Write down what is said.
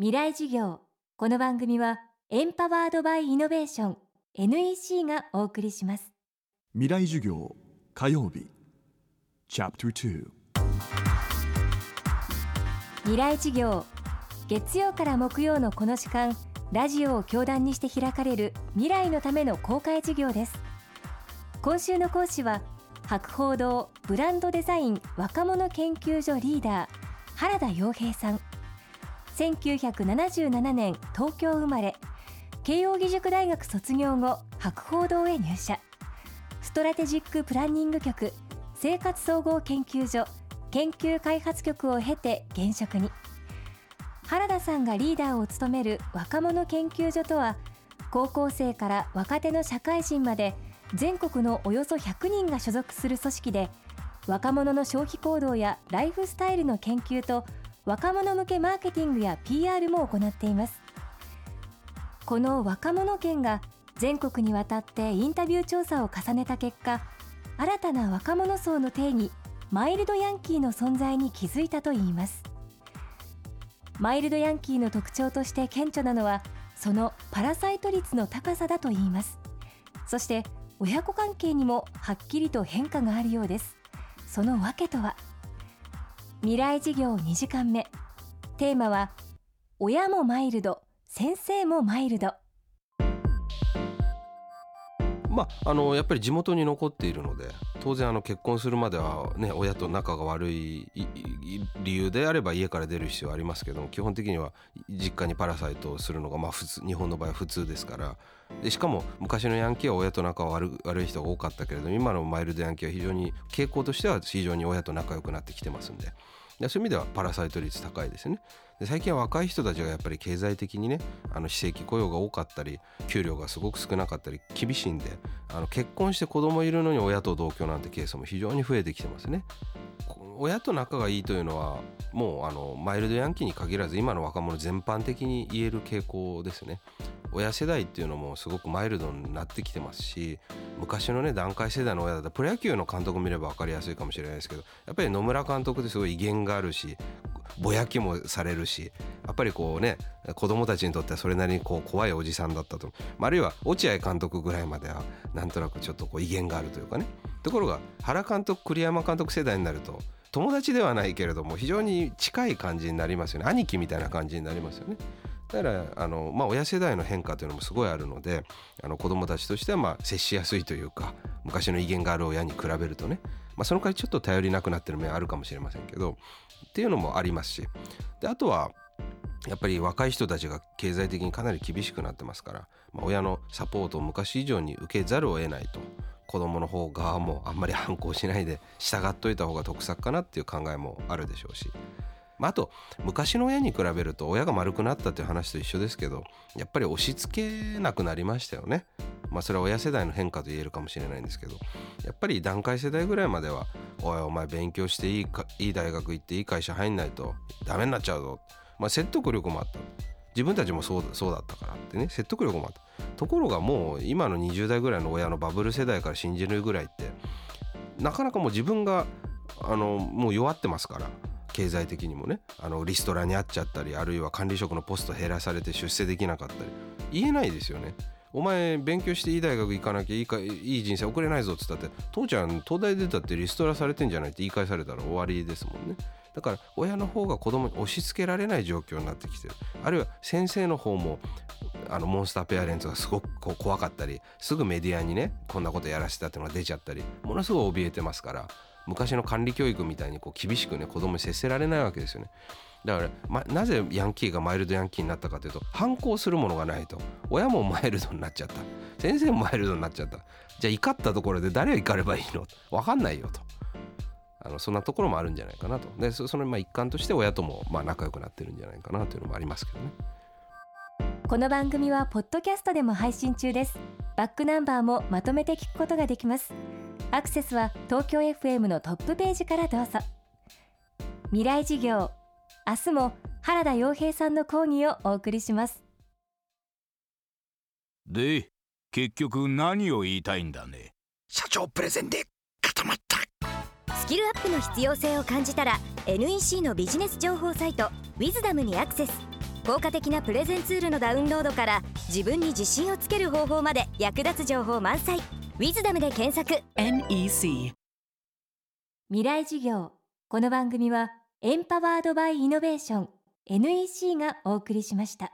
未来授業。この番組はエンパワードバイイノベーション NEC がお送りします。未来授業火曜日。チャプター未来授業月曜から木曜のこの時間ラジオを教壇にして開かれる未来のための公開授業です。今週の講師は博報堂ブランドデザイン若者研究所リーダー原田洋平さん1977年東京生まれ。慶應義塾大学卒業後博報堂へ入社。ストラテジックプランニング局生活総合研究所研究開発局を経て現職に。原田さんがリーダーを務める若者研究所とは高校生から若手の社会人まで全国のおよそ100人が所属する組織で若者の消費行動やライフスタイルの研究と若者向けマーケティングや PR も行っています。この若者研が全国にわたってインタビュー調査を重ねた結果新たな若者層の定義マイルドヤンキーの存在に気づいたといいます。マイルドヤンキーの特徴として顕著なのはそのパラサイト率の高さだといいます。そして親子関係にもはっきりと変化があるようです。その訳とは？未来事業2時間目。テーマは親もマイルド先生もマイルド。まあ、あのやっぱり地元に残っているので。当然あの結婚するまでは、ね、親と仲が悪い理由であれば家から出る必要はありますけども基本的には実家にパラサイトをするのがまあ普通日本の場合は普通ですからでしかも昔のヤンキーは親と仲が悪悪い人が多かったけれども今のマイルドヤンキーは非常に傾向としては非常に親と仲良くなってきてますんで。そういう意味ではパラサイト率高いですよね。最近は若い人たちがやっぱり経済的にねあの非正規雇用が多かったり給料がすごく少なかったり厳しいんであの結婚して子供いるのに親と同居なんてケースも非常に増えてきてますね。親と仲がいいというのはもうあのマイルドヤンキーに限らず今の若者全般的に言える傾向ですね。親世代っていうのもすごくマイルドになってきてますし昔のね団塊世代の親だったらプロ野球の監督見れば分かりやすいかもしれないですけどやっぱり野村監督ってすごい威厳があるしぼやきもされるしやっぱりこうね子供たちにとってはそれなりにこう怖いおじさんだったと。あるいは落合監督ぐらいまではなんとなくちょっとこう威厳があるというかね。ところが原監督栗山監督世代になると友達ではないけれども非常に近い感じになりますよね。兄貴みたいな感じになりますよね。だからあの、まあ、親世代の変化というのもすごいあるのであの子供たちとしてはまあ接しやすいというか昔の威厳がある親に比べるとね、まあ、その代わりちょっと頼りなくなってる面あるかもしれませんけどっていうのもありますしであとはやっぱり若い人たちが経済的にかなり厳しくなってますから、まあ、親のサポートを昔以上に受けざるを得ないと子供の方側もあんまり反抗しないで従っといた方が得策かなっていう考えもあるでしょうし。あ、あと昔の親に比べると親が丸くなったっていう話と一緒ですけどやっぱり押し付けなくなりましたよね。まあそれは親世代の変化と言えるかもしれないんですけどやっぱり段階世代ぐらいまでは「おいお前勉強していいかいい大学行っていい会社入んないとダメになっちゃうぞ」まあ説得力もあった。自分たちもそうそうだったからってね。説得力もあった。ところがもう今の20代ぐらいの親のバブル世代から信じるぐらいってなかなかもう自分があのもう弱ってますから。経済的にもねあのリストラにあっちゃったりあるいは管理職のポスト減らされて出世できなかったり言えないですよね。お前勉強していい大学行かなきゃいいかいい人生送れないぞっつったって父ちゃん東大出たってリストラされてんじゃないって言い返されたら終わりですもんねだから親の方が子供に押し付けられない状況になってきてるあるいは先生の方もあのモンスターペアレンツがすごくこう怖かったりすぐメディアにねこんなことやらせたっていうのが出ちゃったりものすごい怯えてますから昔の管理教育みたいにこう厳しくね子供に接せられないわけですよね。だから、ま、なぜヤンキーがマイルドヤンキーになったかというと反抗するものがないと。親もマイルドになっちゃった。先生もマイルドになっちゃった。じゃあ怒ったところで誰が怒ればいいの？分かんないよと。あのそんなところもあるんじゃないかなと。でそのまあ一環として親ともまあ仲良くなってるんじゃないかなというのもありますけどね。この番組はポッドキャストでも配信中です。バックナンバーもまとめて聞くことができます。アクセスは東京 FM のトップページからどうぞ。未来事業明日も原田洋平さんの講義をお送りします。で結局何を言いたいんだね。社長プレゼンで固まった。スキルアップの必要性を感じたら NEC のビジネス情報サイト「ウィズダムにアクセス。効果的なプレゼンツールのダウンロードから自分に自信をつける方法まで役立つ情報満載「ウィズダムで検索。NEC 未来授業。この番組はエンパワードバイイノベーション NEC がお送りしました